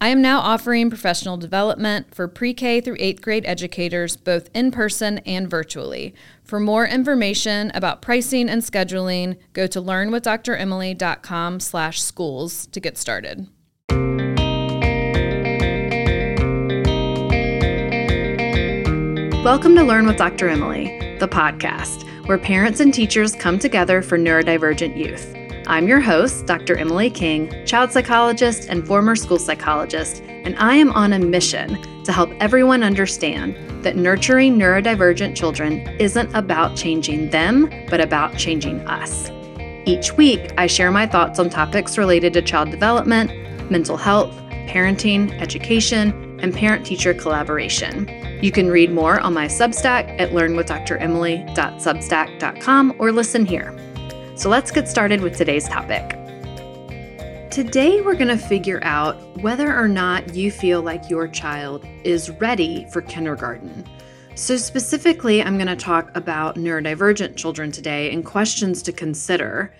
I am now offering professional development for pre K through eighth grade educators, both in person and virtually. For more information about pricing and scheduling, go to learnwithdremily.com slash schools to get started. Welcome to Learn with Dr. Emily, the podcast where parents and teachers come together for neurodivergent youth. I'm your host, Dr. Emily King, child psychologist and former school psychologist, and I am on a mission to help everyone understand that nurturing neurodivergent children isn't about changing them, but about changing us. Each week, I share my thoughts on topics related to child development, mental health, parenting, education, and parent teacher collaboration. You can read more on my Substack at learnwithdremily.substack.com or listen here. So let's get started with today's topic. Today, we're going to figure out whether or not you feel like your child is ready for kindergarten. So, specifically, I'm going to talk about neurodivergent children today and questions to consider.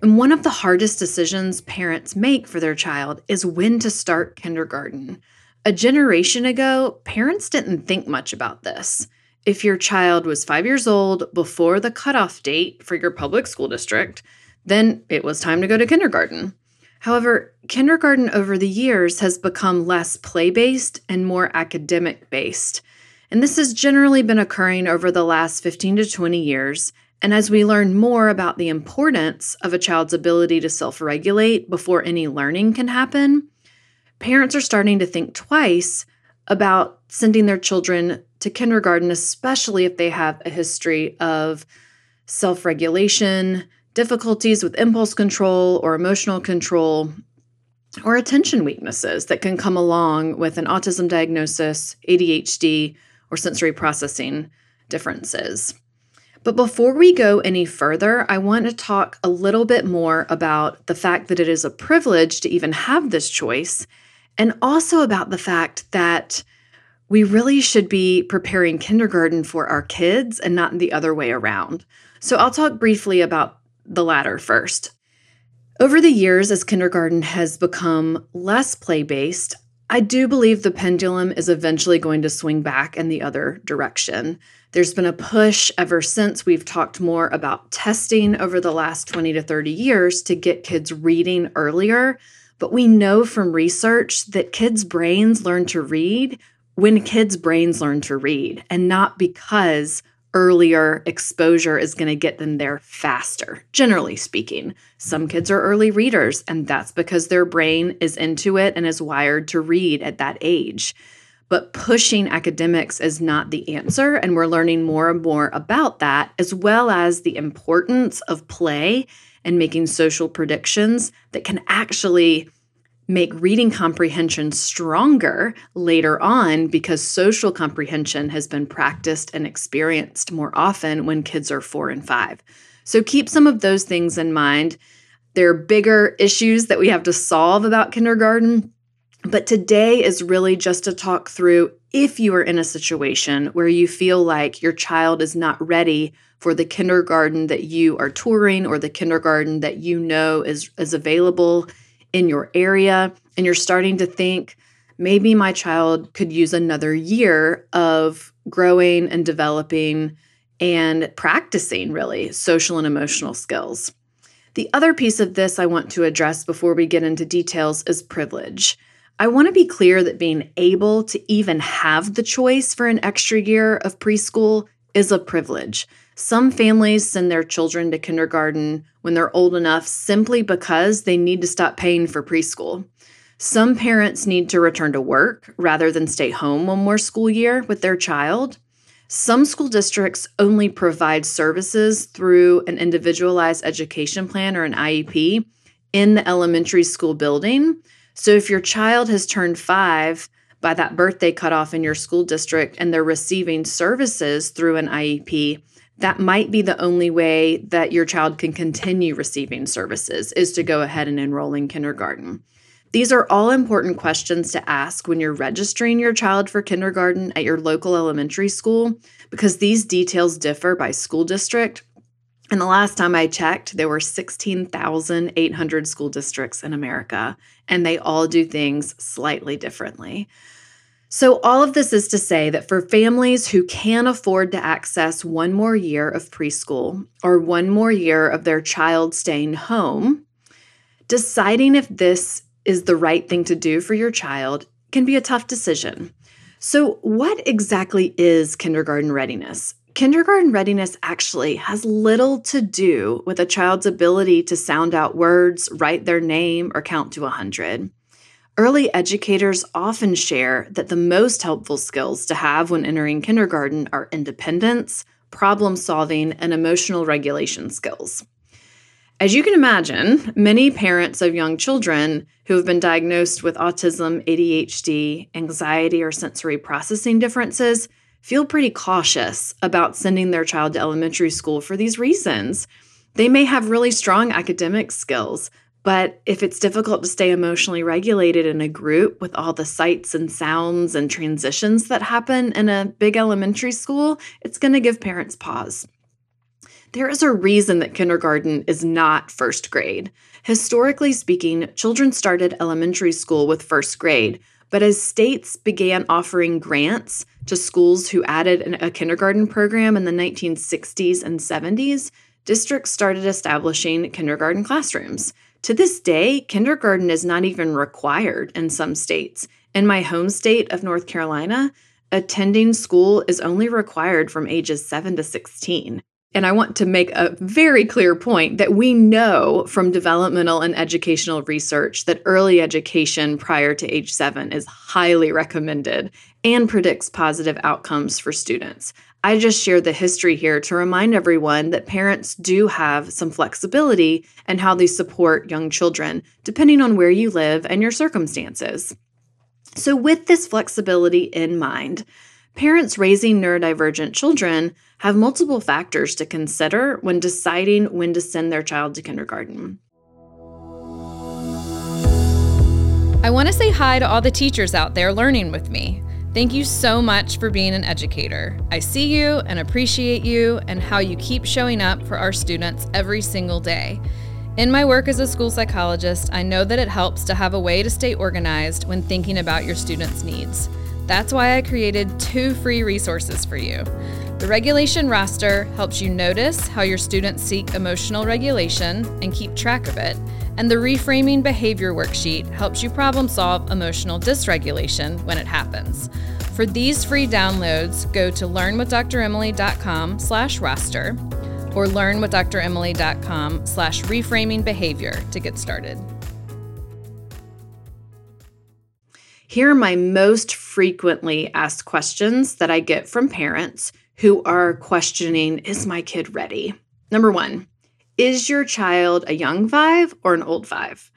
And one of the hardest decisions parents make for their child is when to start kindergarten. A generation ago, parents didn't think much about this. If your child was five years old before the cutoff date for your public school district, then it was time to go to kindergarten. However, kindergarten over the years has become less play based and more academic based. And this has generally been occurring over the last 15 to 20 years. And as we learn more about the importance of a child's ability to self regulate before any learning can happen, parents are starting to think twice about sending their children to kindergarten, especially if they have a history of self regulation, difficulties with impulse control or emotional control, or attention weaknesses that can come along with an autism diagnosis, ADHD, or sensory processing differences. But before we go any further, I want to talk a little bit more about the fact that it is a privilege to even have this choice, and also about the fact that we really should be preparing kindergarten for our kids and not the other way around. So I'll talk briefly about the latter first. Over the years, as kindergarten has become less play based, I do believe the pendulum is eventually going to swing back in the other direction. There's been a push ever since we've talked more about testing over the last 20 to 30 years to get kids reading earlier. But we know from research that kids' brains learn to read when kids' brains learn to read and not because earlier exposure is going to get them there faster, generally speaking. Some kids are early readers, and that's because their brain is into it and is wired to read at that age. But pushing academics is not the answer, and we're learning more and more about that, as well as the importance of play and making social predictions that can actually make reading comprehension stronger later on because social comprehension has been practiced and experienced more often when kids are four and five. So keep some of those things in mind. There are bigger issues that we have to solve about kindergarten, but today is really just to talk through if you are in a situation where you feel like your child is not ready for the kindergarten that you are touring or the kindergarten that you know is, is available in your area and you're starting to think maybe my child could use another year of growing and developing and practicing really social and emotional skills. The other piece of this I want to address before we get into details is privilege. I want to be clear that being able to even have the choice for an extra year of preschool is a privilege. Some families send their children to kindergarten when they're old enough simply because they need to stop paying for preschool. Some parents need to return to work rather than stay home one more school year with their child. Some school districts only provide services through an individualized education plan or an IEP in the elementary school building. So if your child has turned five by that birthday cutoff in your school district and they're receiving services through an IEP, that might be the only way that your child can continue receiving services is to go ahead and enroll in kindergarten. These are all important questions to ask when you're registering your child for kindergarten at your local elementary school because these details differ by school district. And the last time I checked, there were 16,800 school districts in America, and they all do things slightly differently. So, all of this is to say that for families who can afford to access one more year of preschool or one more year of their child staying home, deciding if this is the right thing to do for your child can be a tough decision. So, what exactly is kindergarten readiness? Kindergarten readiness actually has little to do with a child's ability to sound out words, write their name, or count to 100. Early educators often share that the most helpful skills to have when entering kindergarten are independence, problem solving, and emotional regulation skills. As you can imagine, many parents of young children who have been diagnosed with autism, ADHD, anxiety, or sensory processing differences feel pretty cautious about sending their child to elementary school for these reasons. They may have really strong academic skills, but if it's difficult to stay emotionally regulated in a group with all the sights and sounds and transitions that happen in a big elementary school, it's going to give parents pause. There is a reason that kindergarten is not first grade. Historically speaking, children started elementary school with first grade, but as states began offering grants to schools who added a kindergarten program in the 1960s and 70s, districts started establishing kindergarten classrooms. To this day, kindergarten is not even required in some states. In my home state of North Carolina, attending school is only required from ages 7 to 16. And I want to make a very clear point that we know from developmental and educational research that early education prior to age seven is highly recommended and predicts positive outcomes for students. I just shared the history here to remind everyone that parents do have some flexibility in how they support young children, depending on where you live and your circumstances. So, with this flexibility in mind, parents raising neurodivergent children have multiple factors to consider when deciding when to send their child to kindergarten. I want to say hi to all the teachers out there learning with me. Thank you so much for being an educator. I see you and appreciate you and how you keep showing up for our students every single day. In my work as a school psychologist, I know that it helps to have a way to stay organized when thinking about your students' needs. That's why I created two free resources for you. The regulation roster helps you notice how your students seek emotional regulation and keep track of it. And the reframing behavior worksheet helps you problem solve emotional dysregulation when it happens. For these free downloads, go to learnwithdremily.com slash roster or learnwithdremily.com slash reframing behavior to get started. Here are my most frequently asked questions that I get from parents who are questioning Is my kid ready? Number one, is your child a young five or an old five?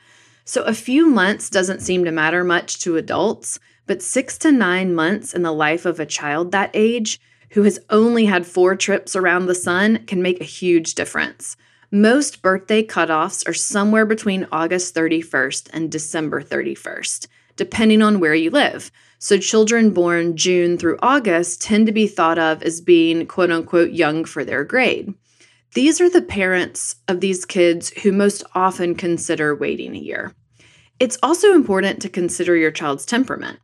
So, a few months doesn't seem to matter much to adults, but six to nine months in the life of a child that age who has only had four trips around the sun can make a huge difference. Most birthday cutoffs are somewhere between August 31st and December 31st, depending on where you live. So, children born June through August tend to be thought of as being quote unquote young for their grade. These are the parents of these kids who most often consider waiting a year. It's also important to consider your child's temperament.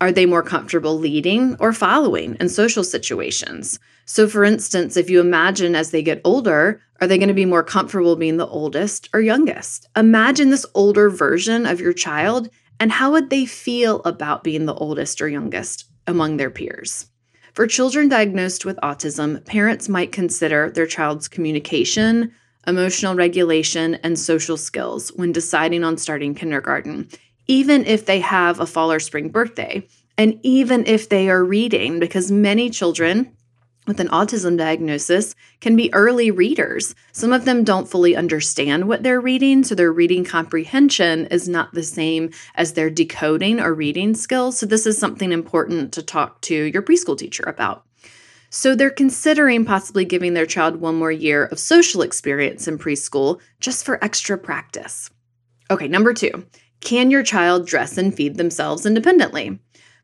Are they more comfortable leading or following in social situations? So, for instance, if you imagine as they get older, are they going to be more comfortable being the oldest or youngest? Imagine this older version of your child and how would they feel about being the oldest or youngest among their peers? For children diagnosed with autism, parents might consider their child's communication, emotional regulation, and social skills when deciding on starting kindergarten, even if they have a fall or spring birthday, and even if they are reading, because many children with an autism diagnosis can be early readers. Some of them don't fully understand what they're reading, so their reading comprehension is not the same as their decoding or reading skills. So, this is something important to talk to your preschool teacher about. So, they're considering possibly giving their child one more year of social experience in preschool just for extra practice. Okay, number two, can your child dress and feed themselves independently?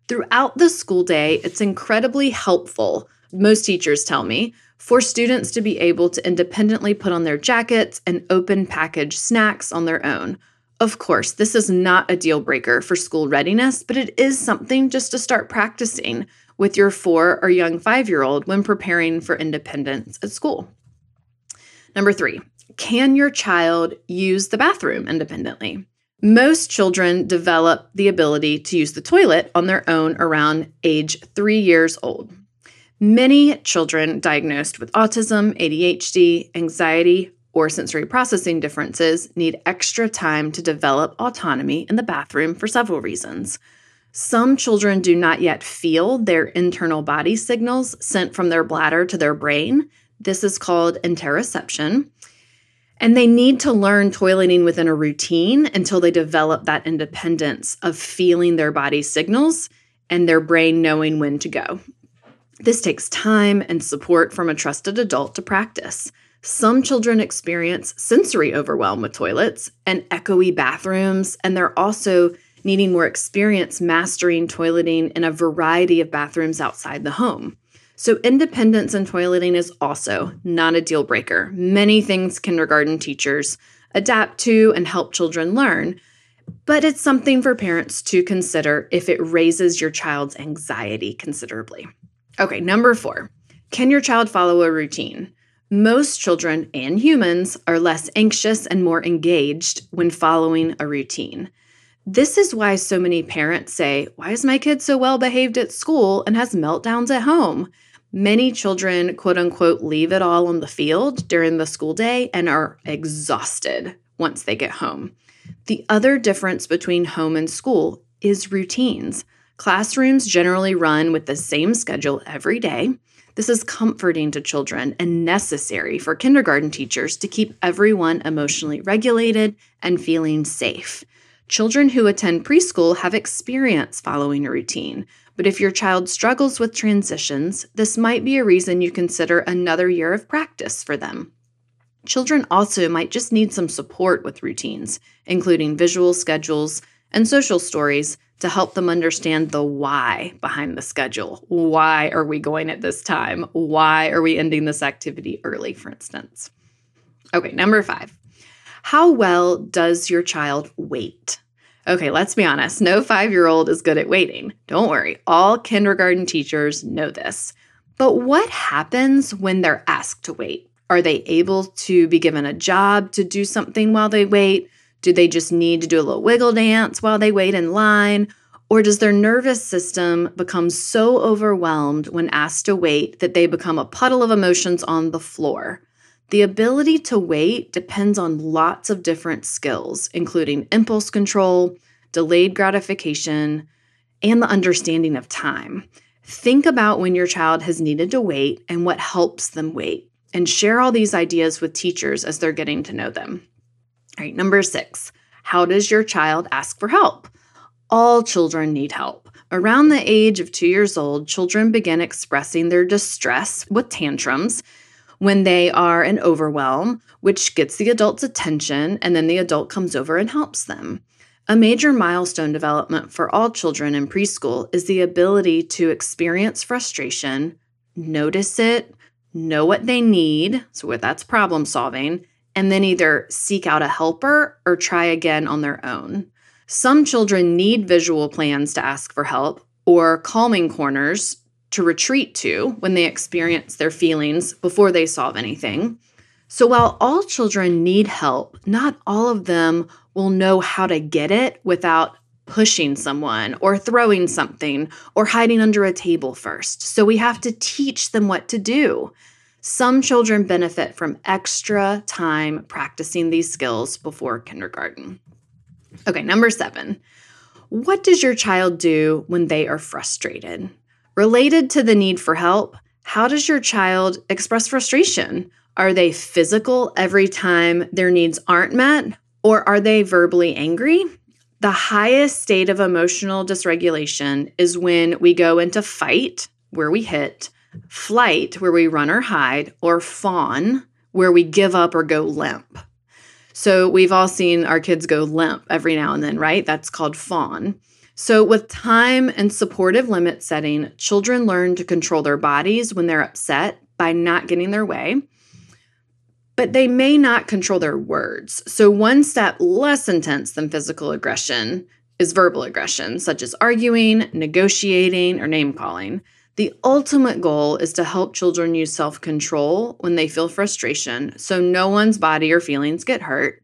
Throughout the school day, it's incredibly helpful most teachers tell me, for students to be able to independently put on their jackets and open package snacks on their own. Of course, this is not a deal breaker for school readiness, but it is something just to start practicing with your four or young five year old when preparing for independence at school. Number three, can your child use the bathroom independently? Most children develop the ability to use the toilet on their own around age three years old. Many children diagnosed with autism, ADHD, anxiety, or sensory processing differences need extra time to develop autonomy in the bathroom for several reasons. Some children do not yet feel their internal body signals sent from their bladder to their brain. This is called interoception. And they need to learn toileting within a routine until they develop that independence of feeling their body signals and their brain knowing when to go. This takes time and support from a trusted adult to practice. Some children experience sensory overwhelm with toilets and echoey bathrooms, and they're also needing more experience mastering toileting in a variety of bathrooms outside the home. So, independence in toileting is also not a deal breaker. Many things kindergarten teachers adapt to and help children learn, but it's something for parents to consider if it raises your child's anxiety considerably. Okay, number four can your child follow a routine? Most children and humans are less anxious and more engaged when following a routine. This is why so many parents say, Why is my kid so well behaved at school and has meltdowns at home? Many children, quote unquote, leave it all on the field during the school day and are exhausted once they get home. The other difference between home and school is routines. Classrooms generally run with the same schedule every day. This is comforting to children and necessary for kindergarten teachers to keep everyone emotionally regulated and feeling safe. Children who attend preschool have experience following a routine, but if your child struggles with transitions, this might be a reason you consider another year of practice for them. Children also might just need some support with routines, including visual schedules and social stories to help them understand the why behind the schedule. Why are we going at this time? Why are we ending this activity early, for instance? Okay, number five. How well does your child wait? Okay, let's be honest. No five year old is good at waiting. Don't worry, all kindergarten teachers know this. But what happens when they're asked to wait? Are they able to be given a job to do something while they wait? Do they just need to do a little wiggle dance while they wait in line? Or does their nervous system become so overwhelmed when asked to wait that they become a puddle of emotions on the floor? The ability to wait depends on lots of different skills, including impulse control, delayed gratification, and the understanding of time. Think about when your child has needed to wait and what helps them wait, and share all these ideas with teachers as they're getting to know them. All right, number six, how does your child ask for help? All children need help. Around the age of two years old, children begin expressing their distress with tantrums when they are in overwhelm, which gets the adult's attention, and then the adult comes over and helps them. A major milestone development for all children in preschool is the ability to experience frustration, notice it, know what they need, so that's problem solving, and then either seek out a helper or try again on their own. Some children need visual plans to ask for help or calming corners to retreat to when they experience their feelings before they solve anything. So while all children need help, not all of them will know how to get it without pushing someone or throwing something or hiding under a table first. So we have to teach them what to do. Some children benefit from extra time practicing these skills before kindergarten. Okay, number seven. What does your child do when they are frustrated? Related to the need for help, how does your child express frustration? Are they physical every time their needs aren't met? Or are they verbally angry? The highest state of emotional dysregulation is when we go into fight, where we hit, flight, where we run or hide, or fawn, where we give up or go limp. So we've all seen our kids go limp every now and then, right? That's called fawn. So, with time and supportive limit setting, children learn to control their bodies when they're upset by not getting their way but they may not control their words. So, one step less intense than physical aggression is verbal aggression, such as arguing, negotiating, or name calling. The ultimate goal is to help children use self control when they feel frustration so no one's body or feelings get hurt.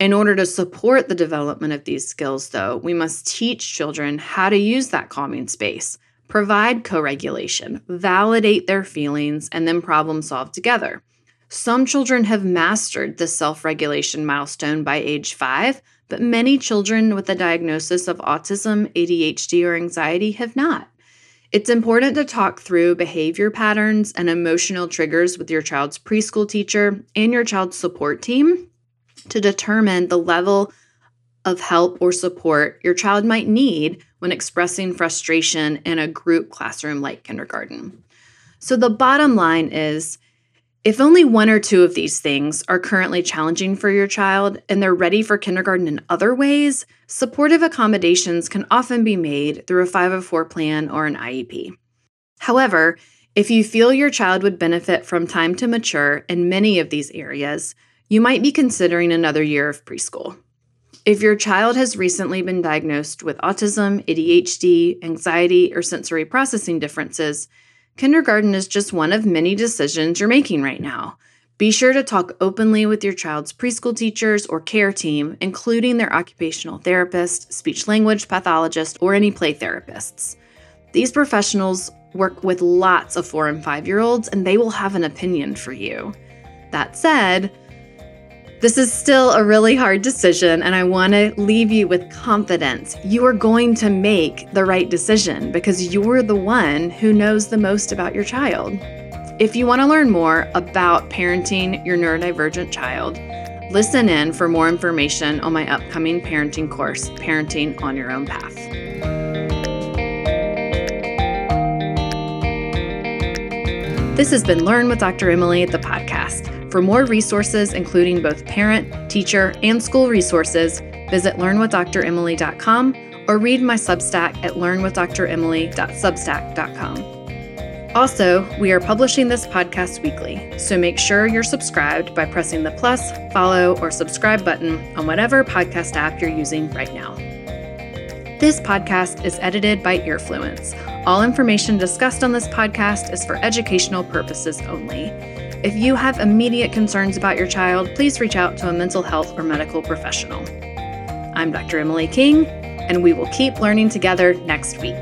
In order to support the development of these skills, though, we must teach children how to use that calming space, provide co regulation, validate their feelings, and then problem solve together. Some children have mastered the self regulation milestone by age five, but many children with a diagnosis of autism, ADHD, or anxiety have not. It's important to talk through behavior patterns and emotional triggers with your child's preschool teacher and your child's support team to determine the level of help or support your child might need when expressing frustration in a group classroom like kindergarten. So, the bottom line is if only one or two of these things are currently challenging for your child and they're ready for kindergarten in other ways, supportive accommodations can often be made through a 504 plan or an IEP. However, if you feel your child would benefit from time to mature in many of these areas, you might be considering another year of preschool. If your child has recently been diagnosed with autism, ADHD, anxiety, or sensory processing differences, Kindergarten is just one of many decisions you're making right now. Be sure to talk openly with your child's preschool teachers or care team, including their occupational therapist, speech language pathologist, or any play therapists. These professionals work with lots of four and five year olds, and they will have an opinion for you. That said, this is still a really hard decision, and I want to leave you with confidence. You are going to make the right decision because you're the one who knows the most about your child. If you want to learn more about parenting your neurodivergent child, listen in for more information on my upcoming parenting course, Parenting on Your Own Path. This has been Learn with Dr. Emily, the podcast. For more resources, including both parent, teacher, and school resources, visit learnwithdremily.com or read my Substack at learnwithdremily.substack.com. Also, we are publishing this podcast weekly, so make sure you're subscribed by pressing the plus, follow, or subscribe button on whatever podcast app you're using right now. This podcast is edited by Earfluence. All information discussed on this podcast is for educational purposes only. If you have immediate concerns about your child, please reach out to a mental health or medical professional. I'm Dr. Emily King, and we will keep learning together next week.